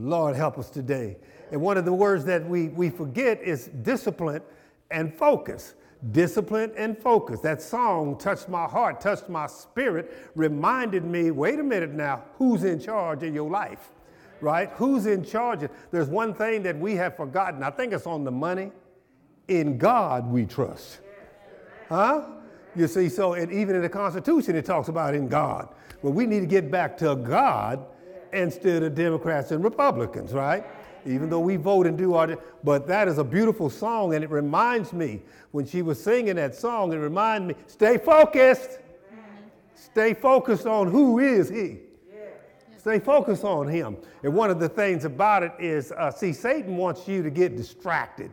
Lord, help us today. And one of the words that we, we forget is discipline and focus. Discipline and focus. That song touched my heart, touched my spirit, reminded me wait a minute now, who's in charge of your life? Right? Who's in charge? Of, There's one thing that we have forgotten. I think it's on the money. In God we trust. Huh? You see, so and even in the Constitution, it talks about in God. But we need to get back to God instead of Democrats and Republicans, right? Even though we vote and do our, but that is a beautiful song, and it reminds me when she was singing that song. It reminded me, stay focused, stay focused on who is He. Stay focused on Him. And one of the things about it is, uh, see, Satan wants you to get distracted,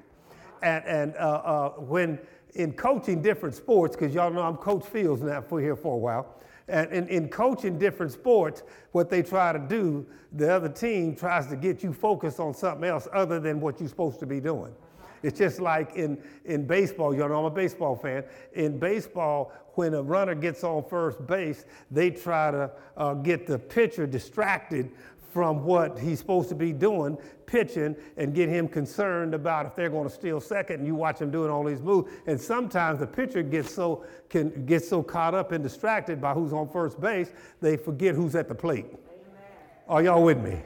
and and uh, uh, when in coaching different sports, because y'all know I'm Coach Fields now for here for a while. And in, in coaching different sports, what they try to do, the other team tries to get you focused on something else other than what you're supposed to be doing. It's just like in, in baseball, you know, I'm a baseball fan. In baseball, when a runner gets on first base, they try to uh, get the pitcher distracted from what he's supposed to be doing, pitching, and get him concerned about if they're going to steal second. And you watch him doing all these moves. And sometimes the pitcher gets so can get so caught up and distracted by who's on first base, they forget who's at the plate. Amen. Are y'all with me?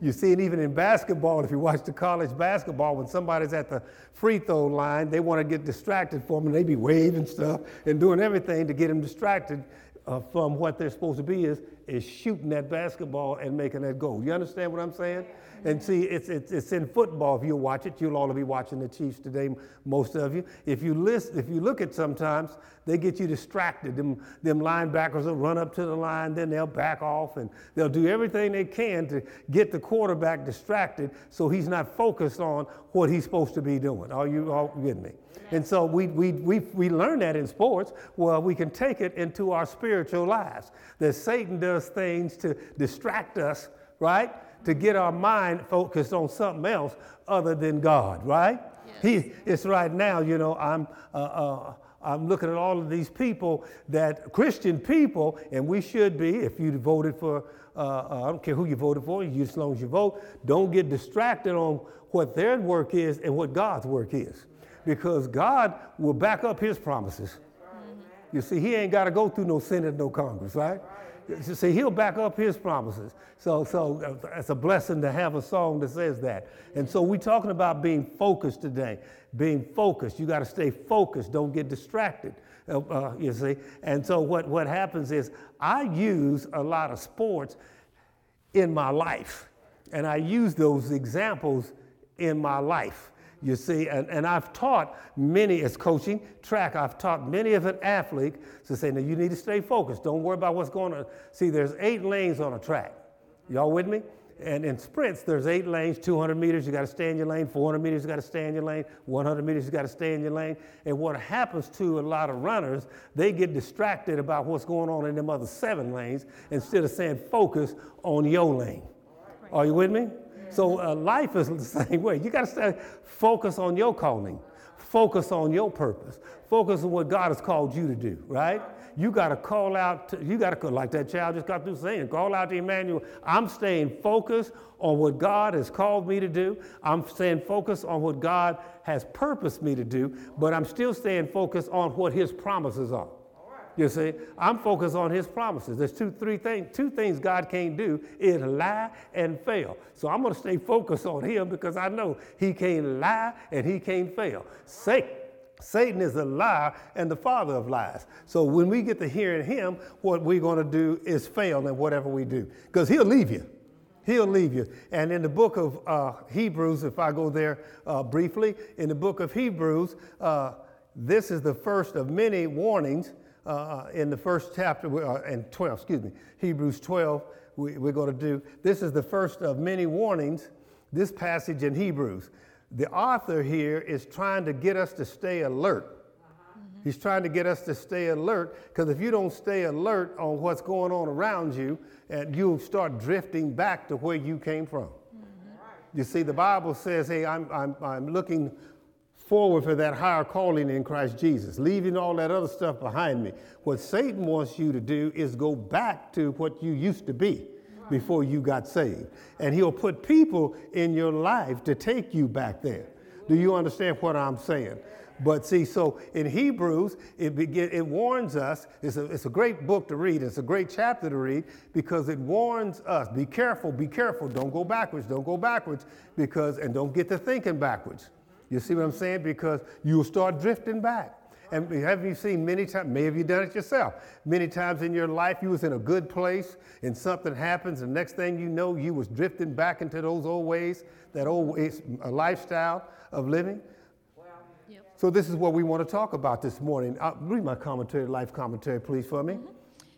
You see it even in basketball. If you watch the college basketball, when somebody's at the free throw line, they want to get distracted from them. They be waving stuff and doing everything to get them distracted uh, from what they're supposed to be is, is shooting that basketball and making that goal. You understand what I'm saying? And see, it's, it's, it's in football. If you watch it, you'll all be watching the Chiefs today, most of you. If you, list, if you look at sometimes, they get you distracted. Them, them linebackers will run up to the line, then they'll back off, and they'll do everything they can to get the quarterback distracted so he's not focused on what he's supposed to be doing. Are you all with me? And so we, we, we, we learn that in sports. Well, we can take it into our spiritual lives. That Satan does things to distract us, right? To get our mind focused on something else other than God, right? Yes. He, it's right now, you know, I'm, uh, uh, I'm looking at all of these people that Christian people, and we should be, if you voted for, uh, uh I don't care who you voted for, you, as long as you vote, don't get distracted on what their work is and what God's work is because God will back up his promises. You see, he ain't got to go through no Senate, no Congress, right? You see, he'll back up his promises. So, so it's a blessing to have a song that says that. And so we're talking about being focused today. Being focused. You got to stay focused. Don't get distracted. Uh, uh, you see. And so what, what happens is I use a lot of sports in my life. And I use those examples in my life. You see, and, and I've taught many as coaching track, I've taught many of an athlete to say, now you need to stay focused. Don't worry about what's going on. See, there's eight lanes on a track. Y'all with me? And in sprints, there's eight lanes, 200 meters, you got to stay in your lane, 400 meters, you got to stay in your lane, 100 meters, you got to stay in your lane. And what happens to a lot of runners, they get distracted about what's going on in them other seven lanes instead of saying focus on your lane. Are you with me? So uh, life is the same way. You got to focus on your calling, focus on your purpose, focus on what God has called you to do. Right? You got to call out. To, you got to like that child just got through saying, call out to Emmanuel. I'm staying focused on what God has called me to do. I'm staying focused on what God has purposed me to do, but I'm still staying focused on what His promises are. You see, I'm focused on his promises. There's two, three things, two things God can't do is lie and fail. So I'm to stay focused on him because I know he can't lie and he can't fail. Satan, Satan is a liar and the father of lies. So when we get to hearing him, what we're to do is fail in whatever we do because he'll leave you. He'll leave you. And in the book of uh, Hebrews, if I go there uh, briefly, in the book of Hebrews, uh, this is the first of many warnings uh, in the first chapter, uh, and 12, excuse me, Hebrews 12, we, we're going to do. This is the first of many warnings, this passage in Hebrews. The author here is trying to get us to stay alert. Mm-hmm. He's trying to get us to stay alert because if you don't stay alert on what's going on around you, and you'll start drifting back to where you came from. Mm-hmm. You see, the Bible says, hey, I'm, I'm, I'm looking forward for that higher calling in Christ Jesus, leaving all that other stuff behind me. What Satan wants you to do is go back to what you used to be. before you got saved. And He'll put people in your life to take you back there. Do you understand what I'm saying? But see, so in Hebrews, it, begin, it warns us, it's a, it's a great book to read, it's a great chapter to read because it warns us be careful, be careful, don't go backwards, don't go backwards, because, and don't get to thinking backwards. You see what I'm saying? Because you'll start drifting back. And have you seen many times, maybe have you done it yourself? Many times in your life you was in a good place and something happens and next thing you know you was drifting back into those old ways, that old ways, a lifestyle of living. So this is what we want to talk about this morning. Uh, read my commentary, life commentary, please, for me. Mm-hmm.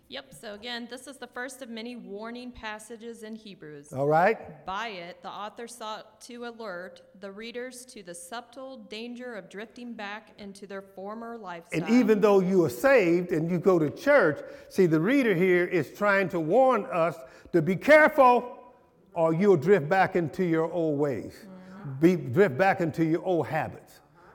Yep, so again, this is the first of many warning passages in Hebrews. All right. By it, the author sought to alert the readers to the subtle danger of drifting back into their former lifestyle. And even though you are saved and you go to church, see, the reader here is trying to warn us to be careful or you'll drift back into your old ways, mm-hmm. be, drift back into your old habits.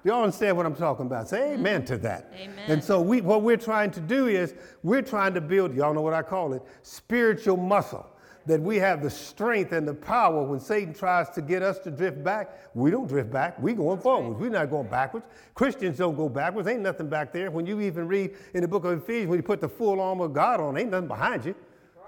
You all understand what I'm talking about? Say mm-hmm. amen to that. Amen. And so we, what we're trying to do is we're trying to build, y'all know what I call it, spiritual muscle. That we have the strength and the power when Satan tries to get us to drift back. We don't drift back. We're going forward. We're not going backwards. Christians don't go backwards. Ain't nothing back there. When you even read in the book of Ephesians, when you put the full armor of God on, ain't nothing behind you.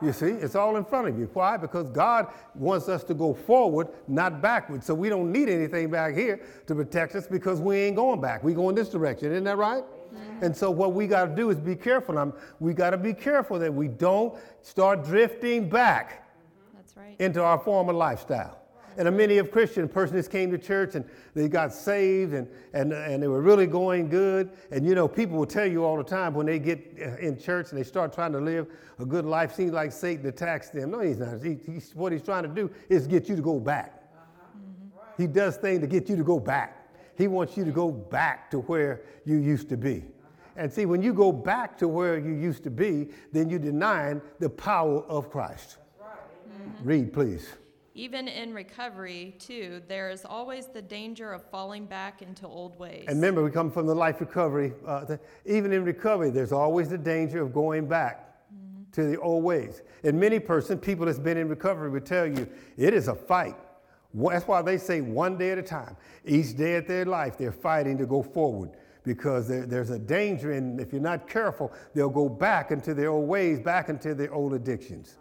You see, it's all in front of you. Why? Because God wants us to go forward, not backward. So we don't need anything back here to protect us because we ain't going back. We going this direction. Isn't that right? Mm-hmm. And so what we got to do is be careful. I'm, we got to be careful that we don't start drifting back That's right. into our former lifestyle. And a many of Christian persons came to church and they got saved and, and, and they were really going good. And you know, people will tell you all the time when they get uh, in church and they start trying to live a good life, seems like Satan attacks them. No, he's not. He, he's, what he's trying to do is get you to go back. Mm-hmm. He does things to get you to go back. He wants you to go back to where you used to be. And see, when you go back to where you used to be, then you're denying the power of Christ. Mm-hmm. Read, please. Even in recovery, too, there is always the danger of falling back into old ways. And remember, we come from the life recovery. Uh, the, even in recovery, there's always the danger of going back mm-hmm. to the old ways. And many persons, people that's been in recovery, will tell you it is a fight. That's why they say one day at a time. Each day of their life, they're fighting to go forward because there, there's a danger, and if you're not careful, they'll go back into their old ways, back into their old addictions.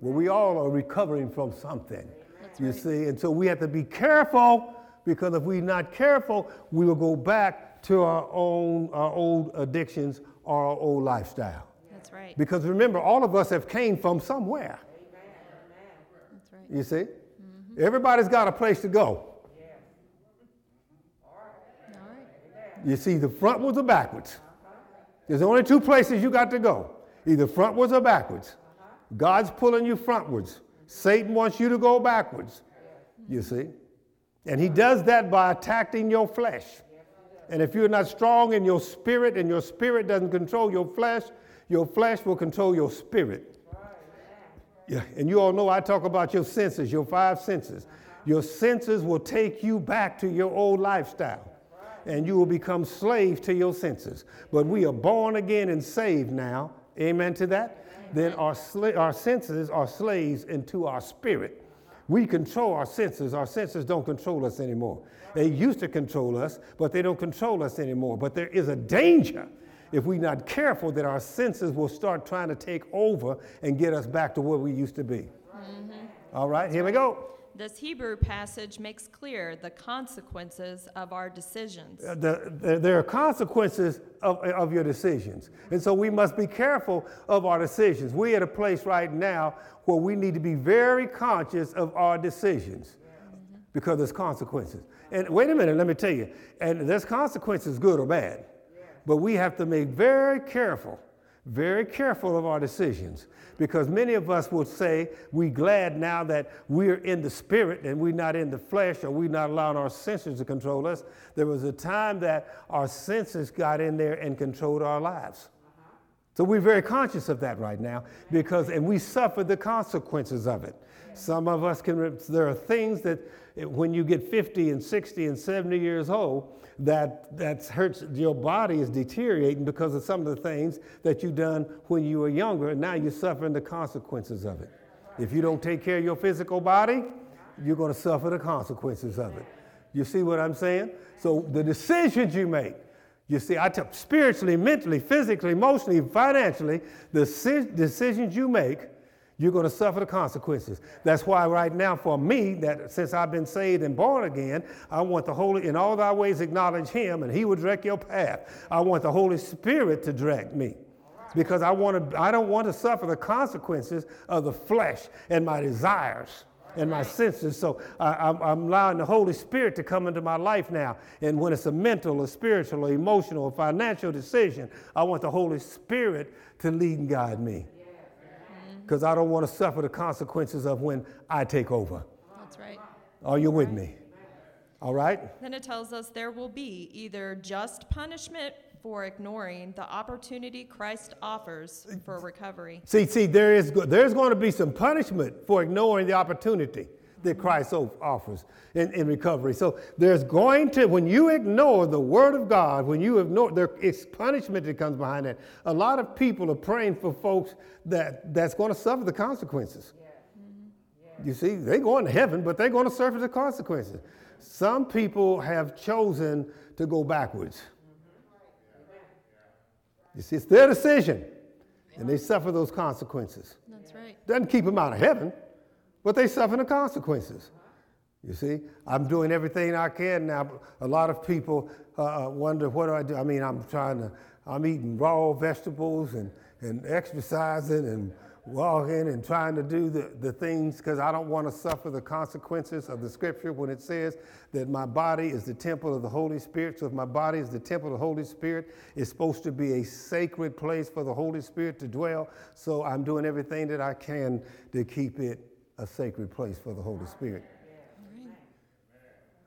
Well, we all are recovering from something, That's you right. see. And so we have to be careful because if we're not careful, we will go back to our own our old addictions or our old lifestyle. That's right. Because remember, all of us have came from somewhere. That's right. You see? Mm-hmm. Everybody's got a place to go. You see, the front was or backwards. There's only two places you got to go either frontwards or backwards. God's pulling you frontwards. Satan wants you to go backwards, you see. And he does that by attacking your flesh. And if you're not strong in your spirit and your spirit doesn't control your flesh, your flesh will control your spirit. Yeah, and you all know I talk about your senses, your five senses. Your senses will take you back to your old lifestyle and you will become slave to your senses. But we are born again and saved now. Amen to that then our, sla- our senses are slaves into our spirit. We control our senses. Our senses don't control us anymore. They used to control us, but they don't control us anymore. But there is a danger if we're not careful that our senses will start trying to take over and get us back to where we used to be. Mm-hmm. All right, here we go. This Hebrew passage makes clear the consequences of our decisions. Uh, the, the, there are consequences of, of your decisions. And so we must be careful of our decisions. We're at a place right now where we need to be very conscious of our decisions because there's consequences. And wait a minute, let me tell you, and there's consequences, good or bad. But we have to be very careful very careful of our decisions because many of us will say we're glad now that we're in the spirit and we're not in the flesh or we're not allowing our senses to control us. There was a time that our senses got in there and controlled our lives. So we're very conscious of that right now because, and we suffer the consequences of it. Some of us can, there are things that when you get 50 and 60 and 70 years old, that that hurts your body is deteriorating because of some of the things that you've done when you were younger and now you're suffering the consequences of it If you don't take care of your physical body, you're going to suffer the consequences of it. You see what I'm saying? So the decisions you make, you see, I took spiritually, mentally, physically, emotionally, financially, the decisions you make, you're going to suffer the consequences. That's why right now, for me, that since I've been saved and born again, I want the Holy, in all thy ways acknowledge him, and he will direct your path. I want the Holy Spirit to direct me. Because I, want to, I don't want to suffer the consequences of the flesh and my desires and my senses. So I, am allowing the Holy Spirit to come into my life now. And when it's a mental, a spiritual, a emotional, a financial decision, I want the Holy Spirit to lead and guide me. Because I don't want to suffer the consequences of when I take over. That's right. Are you with me? All right? Then it tells us there will be either just punishment for ignoring the opportunity Christ offers for recovery. See, see, there is there's going to be some punishment for ignoring the opportunity that Christ offers in, in recovery. So there's going to, when you ignore the Word of God, when you ignore, there is punishment that comes behind that. A lot of people are praying for folks that, that's going to suffer the consequences. Yeah. Mm-hmm. You see, they're going to heaven, but they're going to suffer the consequences. Some people have chosen to go backwards. It's, it's their decision, and they suffer those consequences. That's right. Doesn't keep them out of heaven, but they suffer the consequences. You see, I'm doing everything I can now. A lot of people uh, uh wonder, what do I do? I mean, I'm trying to, I'm eating raw vegetables and, and exercising and walking and trying to do the, the things because I don't want to suffer the consequences of the scripture when it says that my body is the temple of the Holy Spirit. So if my body is the temple of the Holy Spirit, it's supposed to be a sacred place for the Holy Spirit to dwell. So I'm doing everything that I can to keep it a sacred place for the Holy Spirit.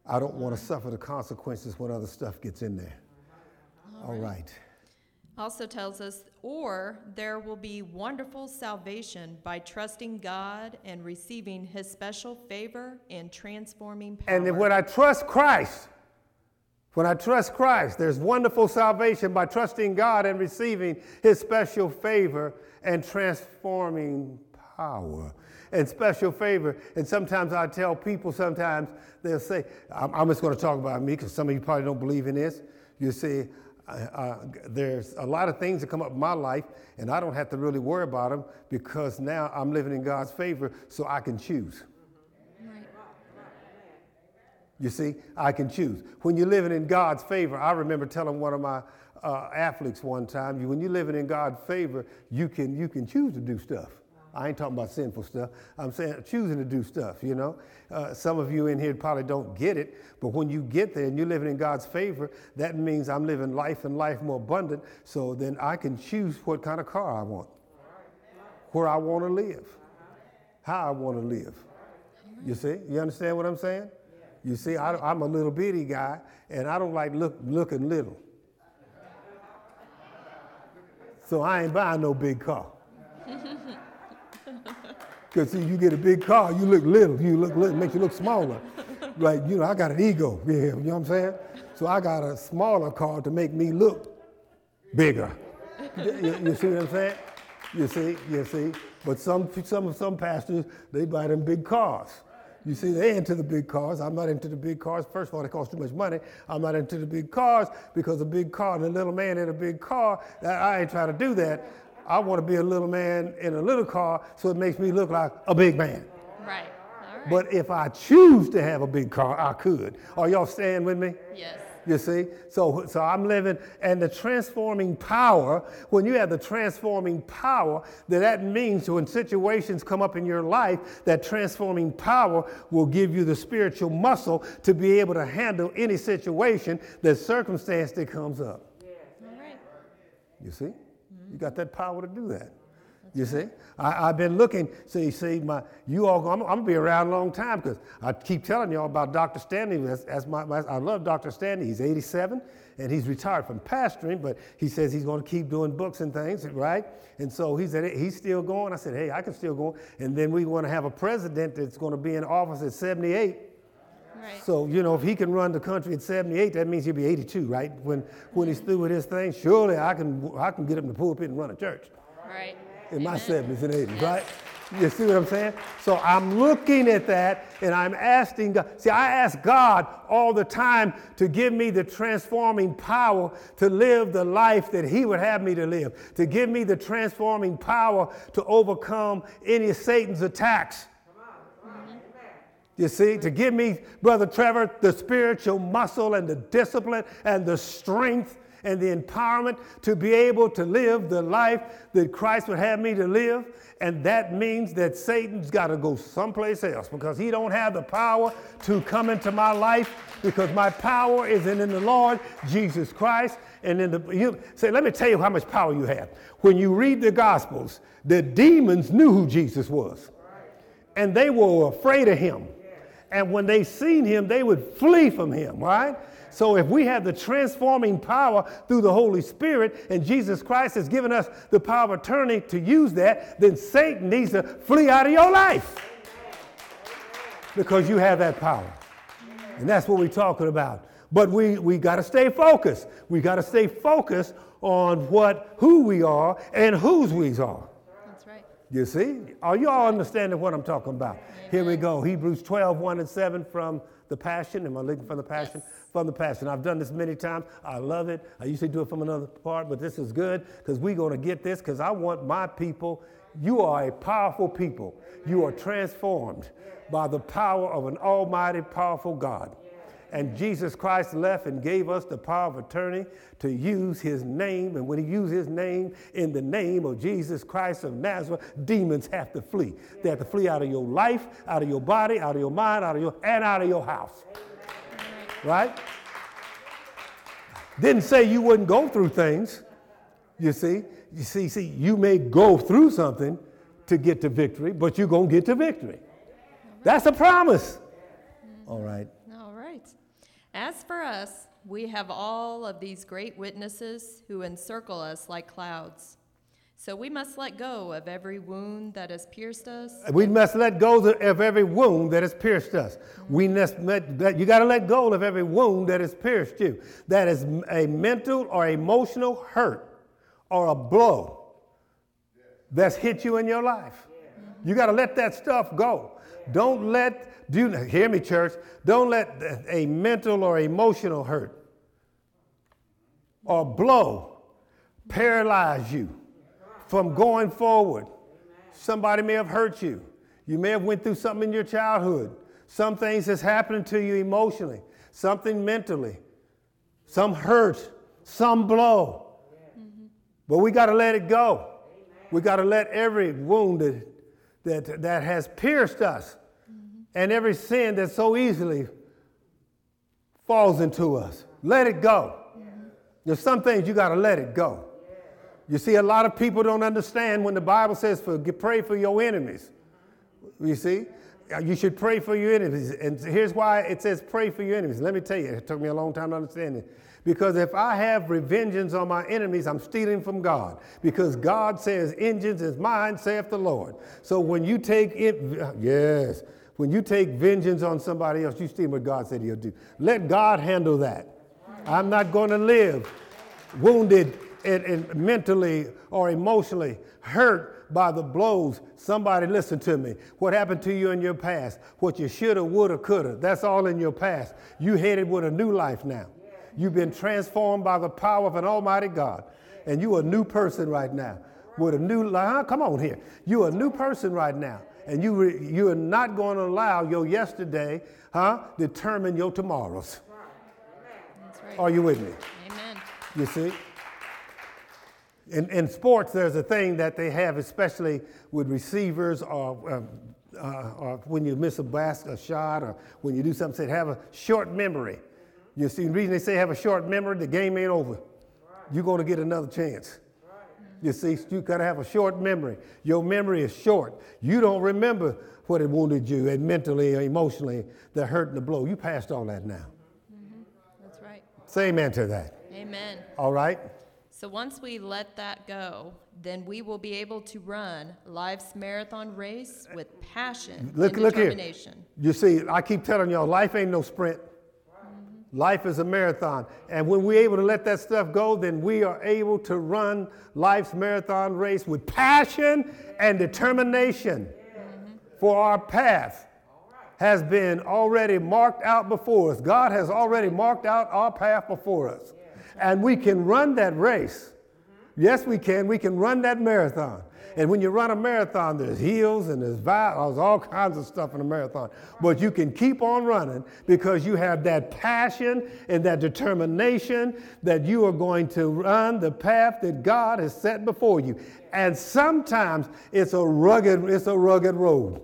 I don't want to suffer the consequences when other stuff gets in there. All right also tells us, or there will be wonderful salvation by trusting God and receiving his special favor and transforming power. And when I trust Christ, when I trust Christ, there's wonderful salvation by trusting God and receiving his special favor and transforming power and special favor. And sometimes I tell people, sometimes they'll say, I'm, I'm just going to talk about me because some of you probably don't believe in this. You see, uh, there's a lot of things that come up in my life, and I don't have to really worry about them because now I'm living in God's favor, so I can choose. You see, I can choose. When you're living in God's favor, I remember telling one of my uh, athletes one time, when you're living in God's favor, you can, you can choose to do stuff. I ain't talking about sinful stuff. I'm saying choosing to do stuff, you know. Uh, some of you in here probably don't get it, but when you get there and you're living in God's favor, that means I'm living life and life more abundant, so then I can choose what kind of car I want, where I want to live, how I want to live. You see? You understand what I'm saying? You see, I, am a little bitty guy, and I don't like look, looking little. So I ain't buying no big car. Because see, you get a big car, you look little, you look little, makes you look smaller. like, you know, I got an ego, yeah, you know what I'm saying? So I got a smaller car to make me look bigger. you, you, see what I'm saying? You see, you see. But some, some, some pastors, they buy them big cars. You see, they into the big cars. I'm not into the big cars. First of all, they cost too much money. I'm not into the big cars because a big car and a little man in a big car, I ain't trying to do that. I want to be a little man in a little car so it makes me look like a big man. Right. But if I choose to have a big car, I could. Are y'all staying with me? Yes. You see? So, so I'm living, and the transforming power, when you have the transforming power, that that means when situations come up in your life, that transforming power will give you the spiritual muscle to be able to handle any situation, that circumstance that comes up. Yeah. All right. You see? You got that power to do that. You see, I, have been looking. See, see, my you all. I'm, I'm, gonna be around a long time because I keep telling y'all about Dr. Stanley. That's, my, my, I love Dr. Stanley. He's 87 and he's retired from pastoring, but he says he's to keep doing books and things, right? And so he said he's still going. I said, hey, I can still go. And then we want to have a president that's to be in office at 78 Right. So, you know, if he can run the country at 78, that means he'll be 82, right? When, when he's through with his thing, surely I can, I can get him to pulpit and run a church. Right. In my 70s and 80s, right? You see what I'm saying? So I'm looking at that and I'm asking God. See, I ask God all the time to give me the transforming power to live the life that He would have me to live, to give me the transforming power to overcome any of Satan's attacks. You see, to give me, Brother Trevor, the spiritual muscle and the discipline and the strength and the empowerment to be able to live the life that Christ would have me to live. And that means that Satan's got to go someplace else because he don't have the power to come into my life because my power is in, in the Lord Jesus Christ. And in the you say, let me tell you how much power you have. When you read the Gospels, the demons knew who Jesus was, and they were afraid of him. And when they seen him, they would flee from him, right? So if we have the transforming power through the Holy Spirit and Jesus Christ has given us the power of attorney to use that, then Satan needs to flee out of your life because you have that power. And that's what we're talking about. But we, we got to stay focused. We got to stay focused on what, who we are and whose we are. You see? Are you all understanding what I'm talking about? Here we go. Hebrews 12, 1 and 7 from the Passion. Am I looking for the Passion? Yes. From the Passion. I've done this many times. I love it. I usually do it from another part, but this is good because we're going to get this because I want my people. You are a powerful people. You are transformed by the power of an almighty, powerful God. And Jesus Christ left and gave us the power of attorney to use his name. And when he used his name in the name of Jesus Christ of Nazareth, demons have to flee. They have to flee out of your life, out of your body, out of your mind, out of your and out of your house. Right? Didn't say you wouldn't go through things. You see, you see, see, you may go through something to get to victory, but you're gonna get to victory. That's a promise. All right. All right. As for us, we have all of these great witnesses who encircle us like clouds. So we must let go of every wound that has pierced us. We must let go of every wound that has pierced us. We must let, you got to let go of every wound that has pierced you. That is a mental or emotional hurt or a blow that's hit you in your life. You got to let that stuff go. Don't let, do you, hear me, church. Don't let a mental or emotional hurt or blow paralyze you from going forward. Somebody may have hurt you. You may have went through something in your childhood. Some things has happened to you emotionally, something mentally, some hurt, some blow. But we got to let it go. We got to let every wound that, that, has pierced us mm-hmm. and every sin that so easily falls into us, let it go. Mm-hmm. There's some things you got to let it go. You see, a lot of people don't understand when the Bible says for, pray for your enemies. You see, you should pray for your enemies. And here's why it says pray for your enemies. Let me tell you, it took me a long time to understand it. Because if I have revengeance on my enemies, I'm stealing from God. Because God says, Vengeance is mine, saith the Lord. So when you take it, yes, when you take vengeance on somebody else, you steal what God said he'll do. Let God handle that. I'm not going to live wounded and, and mentally or emotionally hurt by the blows. Somebody listen to me. What happened to you in your past? What you shoulda, woulda, coulda. That's all in your past. You headed with a new life now. You've been transformed by the power of an almighty God. And you're a new person right now. With a new life. Come on here. You're a new person right now. And you, re, you are not going to allow your yesterday, huh, determine your tomorrows. Right. Are you with me? Amen. You see? in, in sports, there's a thing that they have, especially with receivers or, uh, uh, or when you miss a basket, a shot, or when you do something, say have a short memory. You see, the reason they say have a short memory, the game ain't over. You're going to get another chance. You see, you got to have a short memory. Your memory is short. You don't remember what it wounded you and mentally or emotionally, the hurt and the blow. You passed all that now. Mm-hmm. That's right. Say amen to that. Amen. All right. So once we let that go, then we will be able to run life's marathon race with passion look, and look determination. Here. You see, I keep telling y'all, life ain't no sprint. Life is a marathon. And when we're able to let that stuff go, then we are able to run life's marathon race with passion and determination. for our path has been already marked out before us. God has already marked out our path before us. And we can run that race. Yes, we can. We can run that marathon. And when you run a marathon, there's hills and there's all kinds of stuff in a marathon. But you can keep on running because you have that passion and that determination that you are going to run the path that God has set before you. And sometimes it's a rugged, it's a rugged road.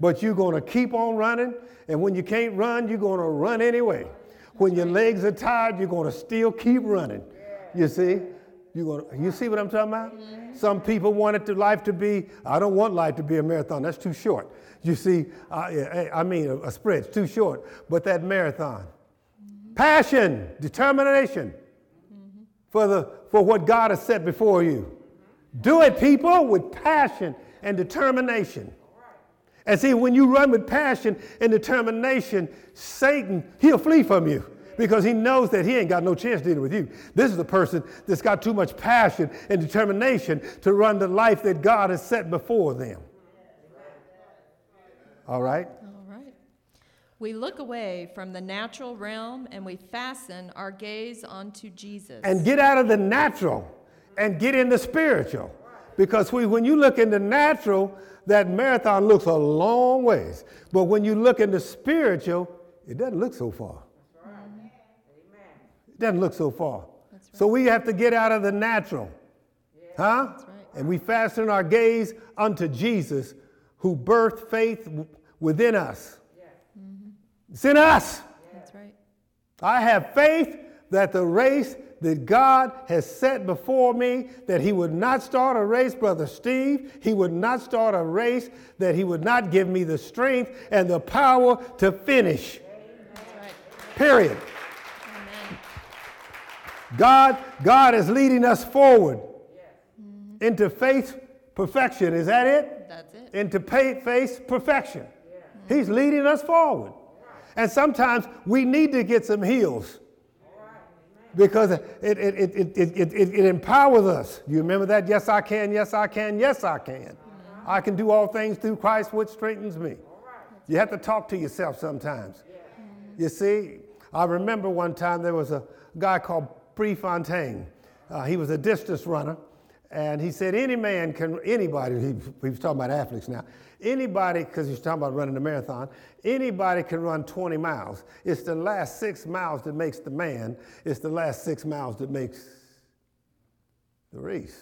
But you're going to keep on running. And when you can't run, you're going to run anyway. When your legs are tired, you're going to still keep running. You see? You going you see what I'm talking about? Some people want it to life to be. I don't want life to be a marathon. That's too short. You see, uh, I mean, a, a sprint's too short. But that marathon, mm-hmm. passion, determination mm-hmm. for the for what God has set before you. Do it, people, with passion and determination. And see, when you run with passion and determination, Satan, he'll flee from you because he knows that he ain't got no chance dealing with you. This is a person that's got too much passion and determination to run the life that God has set before them. All right? All right. We look away from the natural realm and we fasten our gaze onto Jesus. And get out of the natural and get in the spiritual. Because we, when you look in the natural, that marathon looks a long ways. But when you look in the spiritual, it doesn't look so far. Doesn't look so far. Right. So we have to get out of the natural. Yeah. Huh? Right. And we fasten our gaze unto Jesus who birthed faith within us. Yeah. Mm-hmm. It's in us. That's right. I have faith that the race that God has set before me, that He would not start a race, Brother Steve. He would not start a race, that He would not give me the strength and the power to finish. Right. Period. God, God is leading us forward mm-hmm. into faith perfection. Is that it? That's it. Into faith perfection. Mm-hmm. He's leading us forward. And sometimes we need to get some heels because it, it, it, it, it, it, empowers us. You remember that? Yes, I can. Yes, I can. Yes, I can. Mm-hmm. I can do all things through Christ, which strengthens me. You have to talk to yourself sometimes. You see, I remember one time there was a guy called Prefontaine. Uh, he was a distance runner, and he said any man can, anybody, he, he was talking about athletes now, anybody, because he's talking about running a marathon, anybody can run 20 miles. It's the last six miles that makes the man, it's the last six miles that makes the race.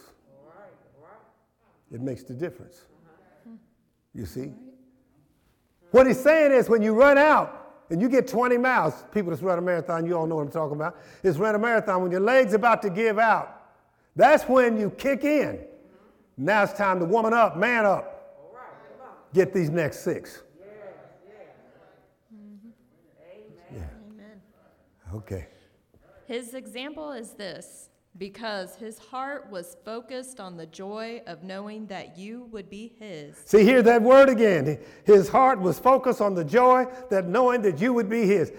It makes the difference. You see? What he's saying is when you run out, and you get 20 miles, people that's run a marathon, you all know what I'm talking about. It's run a marathon when your leg's about to give out. That's when you kick in. Now it's time to woman up, man up. Get these next six. Yeah. Amen. Okay. His example is this because his heart was focused on the joy of knowing that you would be his. See, hear that word again. His heart was focused on the joy that knowing that you would be his.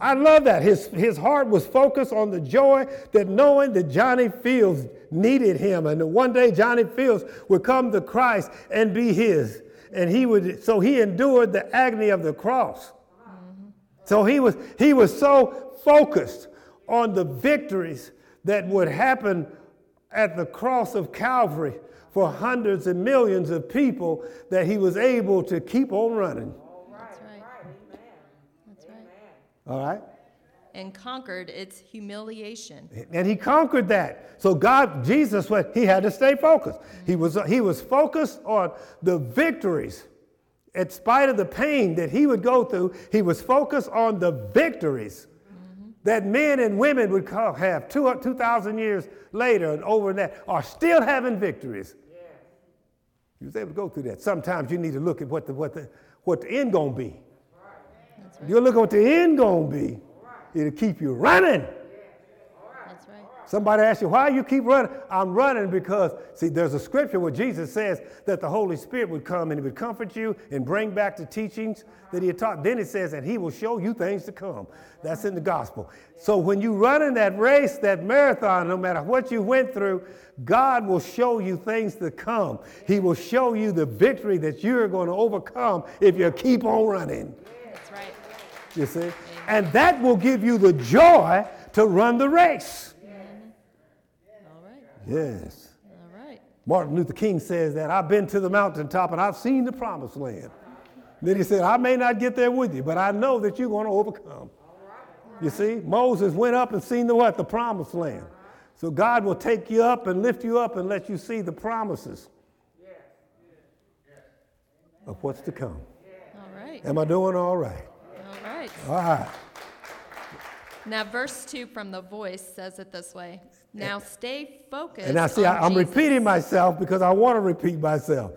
I love that. His, his heart was focused on the joy that knowing that Johnny Fields needed him and that one day Johnny Fields would come to Christ and be his. And he would, so he endured the agony of the cross. Mm-hmm. So he was, he was so focused on the victories that would happen at the cross of Calvary for hundreds and millions of people that he was able to keep on running. That's right. That's right. All right? And conquered its humiliation. And he conquered that. So God, Jesus, what he had to stay focused. Mm-hmm. He, was, he was focused on the victories. In spite of the pain that he would go through, he was focused on the victories that men and women would have 2,000 years later and over that are still having victories. Yeah. He was able to go through that. Sometimes you need to look at what the, what the, what the end going to be. Right. You'll look at what the end going to be. Right. It'll keep you running. Somebody asks you, why you keep running? I'm running because, see, there's a scripture where Jesus says that the Holy Spirit would come and he would comfort you and bring back the teachings that he had taught. Then it says that he will show you things to come. That's in the gospel. So when you run in that race, that marathon, no matter what you went through, God will show you things to come. He will show you the victory that you're going to overcome if you keep on running. That's right. You see? And that will give you the joy to run the race. Yes. All right. Martin Luther King says that I've been to the mountaintop and I've seen the promised land. Then he said, I may not get there with you, but I know that you're going to overcome. You see, Moses went up and seen the what? The promised land. So God will take you up and lift you up and let you see the promises of what's to come. All right. Am I doing all right? All right. All right. Now, verse 2 from the voice says it this way Now stay focused. And now, see, I, I'm Jesus. repeating myself because I want to repeat myself.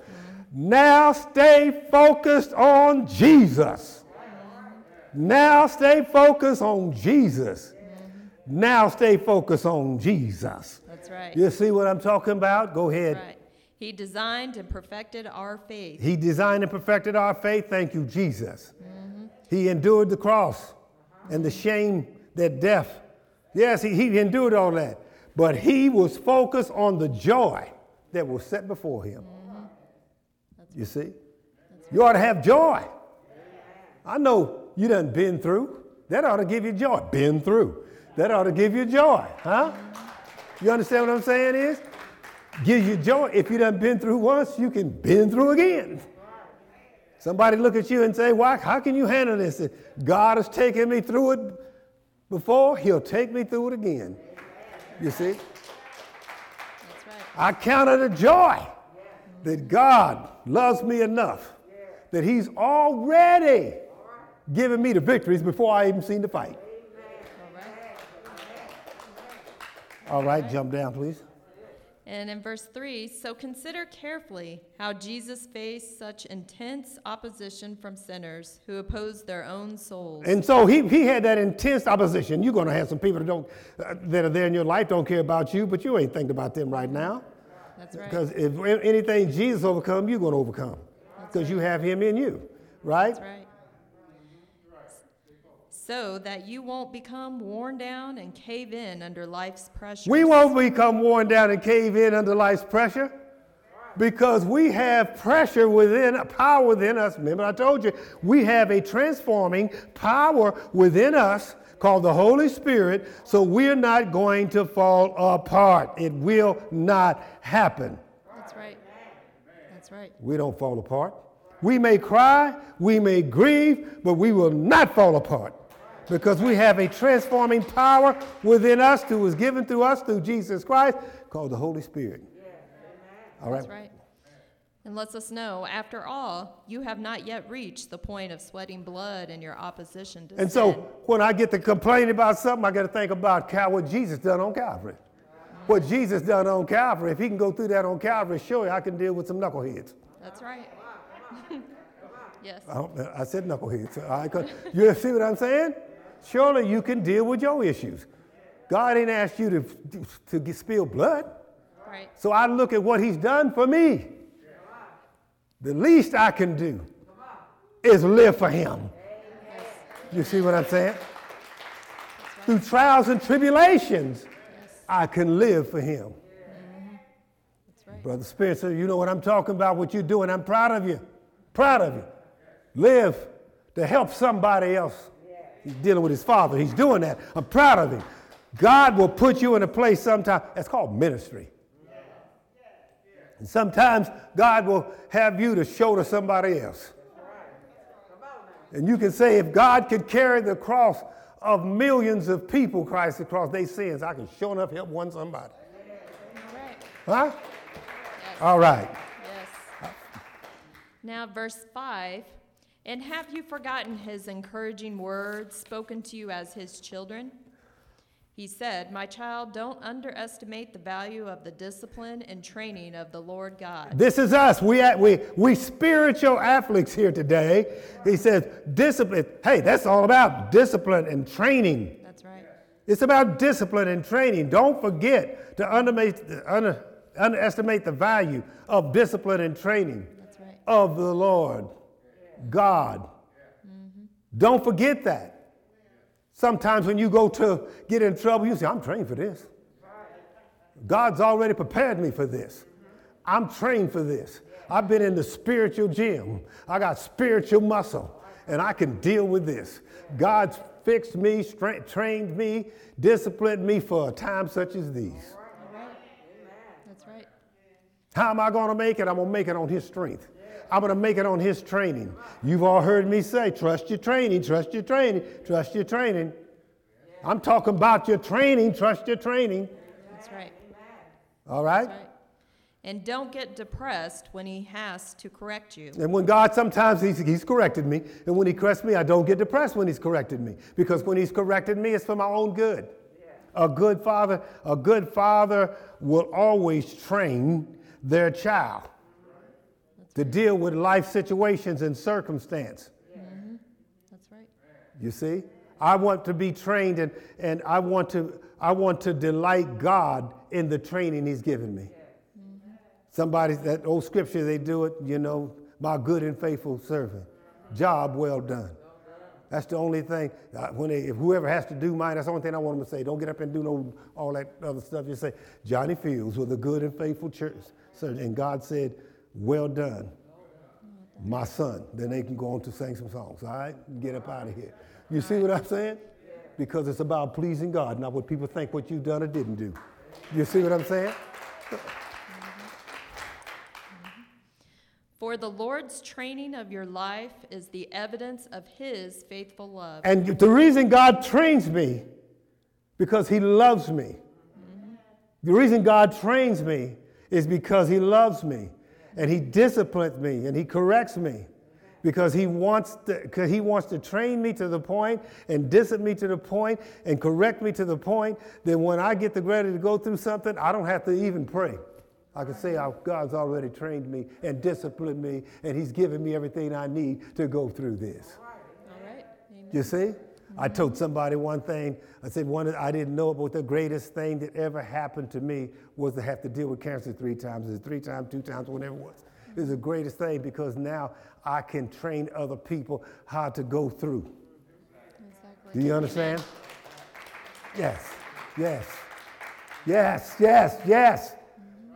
Now stay focused on Jesus. Now stay focused on Jesus. Now stay focused on Jesus. That's right. You see what I'm talking about? Go ahead. Right. He designed and perfected our faith. He designed and perfected our faith. Thank you, Jesus. Mm-hmm. He endured the cross and the shame, that death. Yes, he, he endured all that. But he was focused on the joy that was set before him. You see? You ought to have joy. I know you done been through. That ought to give you joy. Been through. That ought to give you joy, huh? You understand what I'm saying is? Gives you joy. If you done been through once, you can been through again. Somebody look at you and say, Why, how can you handle this? God has taken me through it before, he'll take me through it again. You see? That's right. I count it a joy that God loves me enough that He's already given me the victories before I even seen the fight. All right. All right, jump down, please. And in verse 3, so consider carefully how Jesus faced such intense opposition from sinners who opposed their own souls. And so he, he had that intense opposition. You're going to have some people that don't uh, that are there in your life don't care about you, but you ain't thinking about them right now. That's right. Because if anything Jesus overcome, you're going to overcome. Because you have Him in you, right? That's right. So that you won't become worn down and cave in under life's pressure. We won't become worn down and cave in under life's pressure because we have pressure within, a power within us. Remember, I told you, we have a transforming power within us called the Holy Spirit, so we're not going to fall apart. It will not happen. That's right. That's right. We don't fall apart. We may cry, we may grieve, but we will not fall apart because we have a transforming power within us that was given to us through Jesus Christ called the Holy Spirit. All right. That's right. And lets us know, after all, you have not yet reached the point of sweating blood in your opposition to And sin. so when I get to complain about something, I got to think about what Jesus done on Calvary. What Jesus done on Calvary, if he can go through that on Calvary, surely I can deal with some knuckleheads. That's right. yes. I, I said knuckleheads. 'cause you see what I'm saying? Surely you can deal with your issues. God ain't asked you to, to get, spill blood. Right. So I look at what he's done for me. The least I can do is live for him. You see what I'm saying? Through trials and tribulations, I can live for him. Right. Brother Spencer, you know what I'm talking about, what you're doing. I'm proud of you. Proud of you. Live to help somebody else. He's dealing with his father. He's doing that. I'm proud of him. God will put you in a place sometime. That's called ministry. And sometimes God will have you to show to somebody else. And you can say, if God could carry the cross of millions of people, Christ across their sins, I can sure enough help one somebody. All right. Huh? Yes. All right. Yes. Now, verse 5 And have you forgotten his encouraging words spoken to you as his children? He said, My child, don't underestimate the value of the discipline and training of the Lord God. This is us. We, we, we spiritual athletes here today. He says, discipline. Hey, that's all about discipline and training. That's right. It's about discipline and training. Don't forget to underestimate, under, underestimate the value of discipline and training That's right. of the Lord God. Don't forget that. Sometimes when you go to get in trouble, you say, I'm trained for this. God's already prepared me for this. I'm trained for this. I've been in the spiritual gym. I got spiritual muscle, and I can deal with this. God's fixed me, stra- trained me, disciplined me for a time such as these. That's right. How am I going to make it? I'm going to make it on His strength. I'm going to make it on His training. You've all heard me say, trust your training, trust your training, trust your training. I'm talking about your training, trust your training. That's right. All right? That's right. And don't get depressed when he has to correct you. And when God sometimes he's, he's corrected me, and when He corrects me, I don't get depressed when He's corrected me because when He's corrected me, it's for my own good. A good father, a good father will always train their child to deal with life situations and circumstance. That's right. You see? I want to be trained and, and I want to I want to delight God in the training He's given me. Somebody that old scripture they do it, you know, my good and faithful servant. Job well done. That's the only thing. uh, When they, if whoever has to do mine, that's the only thing I want them to say. Don't get up and do no all that other stuff. You say Johnny Fields was a good and faithful church servant, and God said, "Well done, my son." Then they can go on to sing some songs. All right, get up out of here. You see what I'm saying? Because it's about pleasing God, not what people think what you've done or didn't do. You see what I'm saying? For the Lord's training of your life is the evidence of his faithful love. And the reason God trains me, because He loves me. Mm-hmm. The reason God trains me is because He loves me, and He disciplines me, and He corrects me, because He wants to, He wants to train me to the point, and discipline me to the point, and correct me to the point that when I get the ready to go through something, I don't have to even pray. I can say how God's already trained me and disciplined me, and He's given me everything I need to go through this. All right. Amen. You see? I told somebody one thing. I said one I didn't know, it, but the greatest thing that ever happened to me was to have to deal with cancer three times. Is three times, two times, whatever it was. It was the greatest thing because now I can train other people how to go through. Exactly. Do you understand? Yes, yes, yes, yes, yes.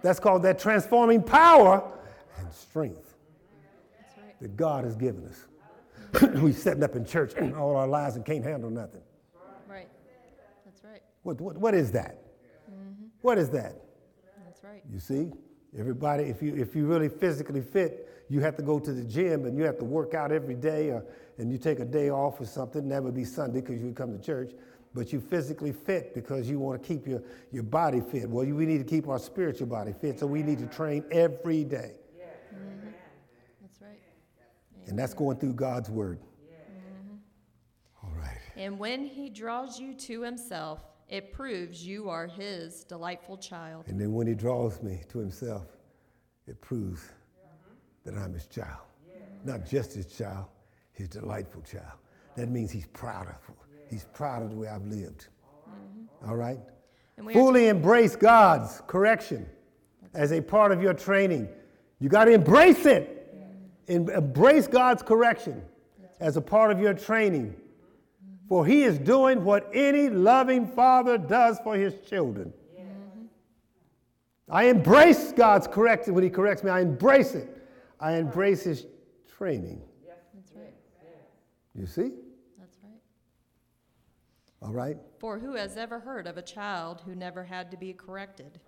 That's called that transforming power and strength That's right. that God has given us. we sitting up in church all our lives and can't handle nothing. Right. That's right. What, what, what is that? Mm-hmm. What is that? That's right. You see, everybody, if you, if you really physically fit, you have to go to the gym and you have to work out every day, or, and you take a day off or something. That would be Sunday because you come to church. But you physically fit because you want to keep your, your body fit. Well, you, we need to keep our spiritual body fit, so we need to train every day. That's right. And that's going through God's word. All right. And when he draws you to himself, it proves you are his delightful child. And then when he draws me to himself, it proves that I'm his child. Not just his child, his delightful child. That means he's proud of He's proud of the way I've lived. Mm-hmm. All right? And we are Fully embrace God's correction as a part of your training. You got to embrace it. Em- Embrace God's correction as a part of your training. For he is doing what any loving father does for his children. I embrace God's correction when he corrects me. I embrace it. I embrace his training. That's right. You see? That's right. All right? For who has ever heard of a child who never had to be corrected?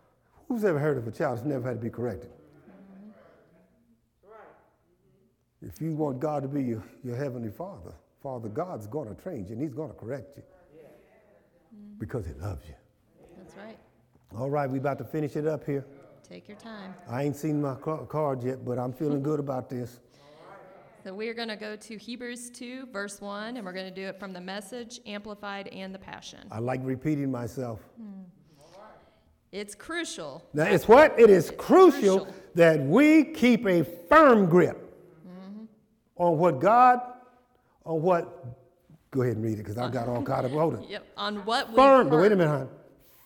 Who's ever heard of a child that's never had to be corrected? If you want God to be your, your heavenly father, Father God's going to train you and he's going to correct you because he loves you. That's right. All right, we about to finish it up here. Take your time. I ain't seen my ca- card yet, but I'm feeling good about this. So we are going to go to Hebrews 2, verse 1, and we're going to do it from the Message, Amplified, and the Passion. I like repeating myself. Hmm. It's crucial. Now, it's what? It is crucial, Crucial. that we keep a firm grip on what God, on what Go ahead and read it because I got all caught up. Hold it. Yep. On what we've Firm, but wait a minute, hon.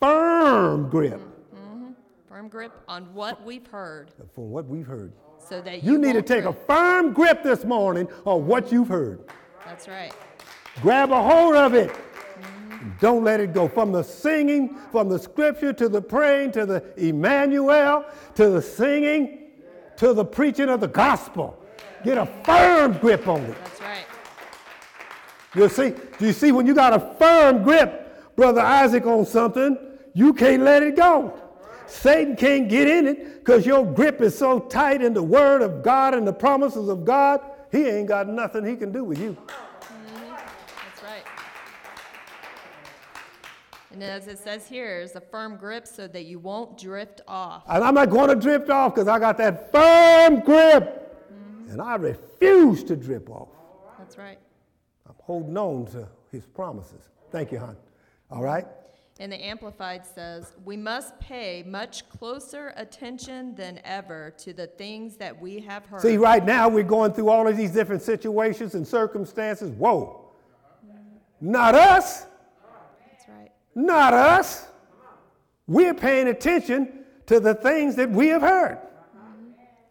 Firm grip Mhm. Firm grip on what we've heard, from what we've heard. so that you, You need to take a firm grip this morning on what you've heard. That's right. Grab a hold of it. Don't let it go. From the singing, from the scripture to the praying, to the Emmanuel, to the singing, to the preaching of the gospel. Get a firm grip on it. That's right. You see, do you see when you got a firm grip, Brother Isaac, on something, you can't let it go. Satan can't get in it because your grip is so tight in the word of God and the promises of God, he ain't got nothing he can do with you. That's right. And as it says here, is a firm grip so that you won't drift off. And I'm not going to drift off because I got that firm grip. And I refuse to drip off. That's right. I'm holding on to his promises. Thank you, hon. All right? And the Amplified says, We must pay much closer attention than ever to the things that we have heard. See, right now we're going through all of these different situations and circumstances. Whoa. Not us. That's right. Not us. We're paying attention to the things that we have heard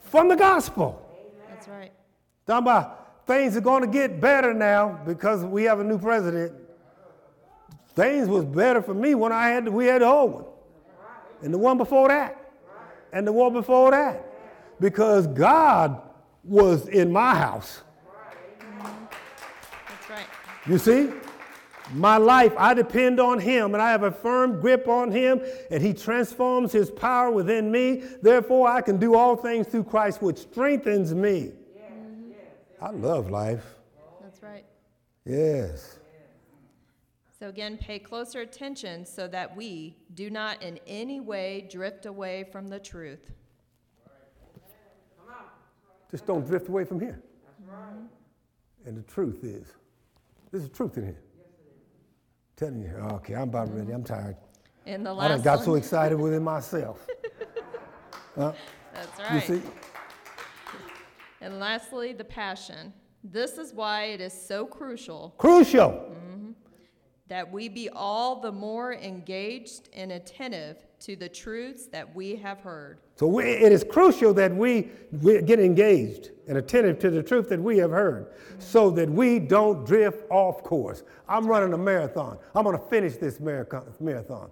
from the gospel. That's right. Talking about things are going to get better now because we have a new president. Things was better for me when I had we had the old one, and the one before that, and the one before that, because God was in my house. That's right. You see, my life I depend on Him, and I have a firm grip on Him, and He transforms His power within me. Therefore, I can do all things through Christ, which strengthens me. I love life. That's right. Yes. So again, pay closer attention so that we do not in any way drift away from the truth. Just don't drift away from here. And the truth is, there's a truth in here. Telling you, okay, I'm about ready. I'm mm-hmm. tired. And the I last got one, so excited within myself. that's You right. see, And lastly, the passion. This is why it is so crucial crucial. That we be all the more engaged and attentive to the truths that we have heard. So we, it is crucial that we, we get engaged and attentive to the truth that we have heard so that we don't drift off course. I'm running a marathon. I'm going to finish this marathon.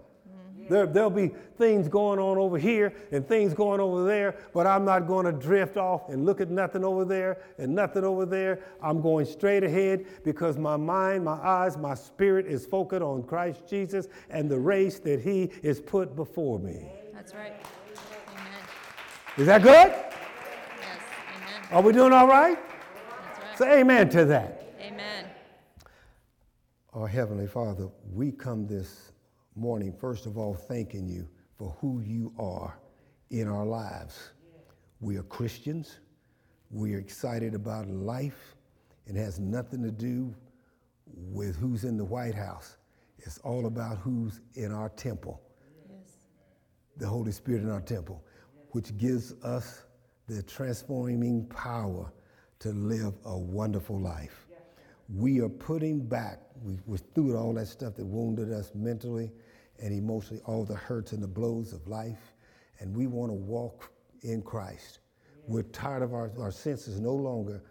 Marathon. There, there'll be things going on over here and things going over there, but I'm not going to drift off and look at nothing over there and nothing over there. I'm going straight ahead because my mind, my eyes, my spirit is focused on Christ Jesus and the race that He is put before me. That's right. Amen. Is that good? Yes. Amen. Are we doing all right? That's right. Say amen to that. Amen. Our Heavenly Father, we come this morning, first of all, thanking you for who you are in our lives. We are Christians. We are excited about life. It has nothing to do with who's in the White House. It's all about who's in our temple, Yes. the Holy Spirit in our temple, which gives us the transforming power to live a wonderful life. We are putting back, we, we're through all that stuff that wounded us mentally and emotionally, all the hurts and the blows of life, and we want to walk in Christ. We're tired of our, our senses no longer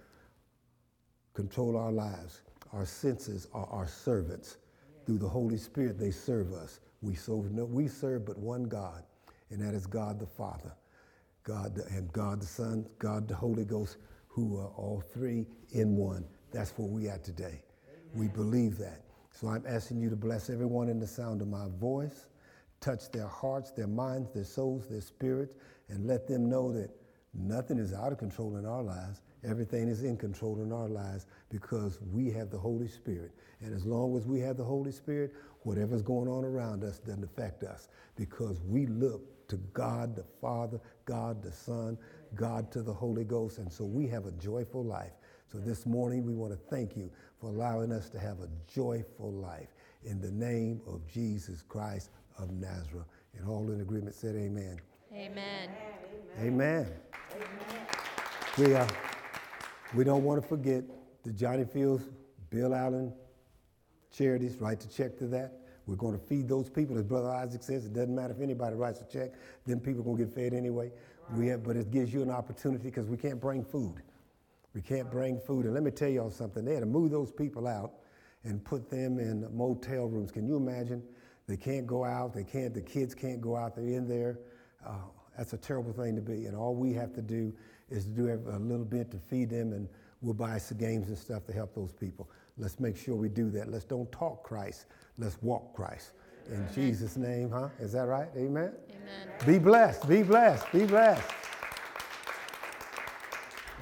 control our lives. Our senses are our servants. Through the Holy Spirit, they serve us. We serve, no, we serve but one God, and that is God the Father, God the, and God the Son, God the Holy Ghost, who are all three in one. That's where we are today. We believe that. So I'm asking you to bless everyone in the sound of my voice, touch their hearts, their minds, their souls, their spirits, and let them know that nothing is out of control in our lives. Everything is in control in our lives because we have the Holy Spirit. And as long as we have the Holy Spirit, whatever's going on around us doesn't affect us because we look to God the Father, God the Son, God to the Holy Ghost. And so we have a joyful life. So this morning we want to thank you for allowing us to have a joyful life in the name of Jesus Christ of Nazareth. And all in agreement said amen. Amen. Amen. We, uh, we don't want to forget the Johnny Fields, Bill Allen charities, write the check to that. We're going to feed those people. As Brother Isaac says, it doesn't matter if anybody writes a check, then people are going to get fed anyway. We have, but it gives you an opportunity because we can't bring food. We can't bring food. And let me tell y'all something. They had to move those people out and put them in motel rooms. Can you imagine? They can't go out. They can't. The kids can't go out. They're in there. Uh, that's a terrible thing to be. And all we have to do is to do a little bit to feed them, and we'll buy some games and stuff to help those people. Let's make sure we do that. Let's don't talk Christ. Let's walk Christ. In Amen. Jesus' name, huh? Is that right? Amen? Amen. Be blessed. Be blessed. Be blessed.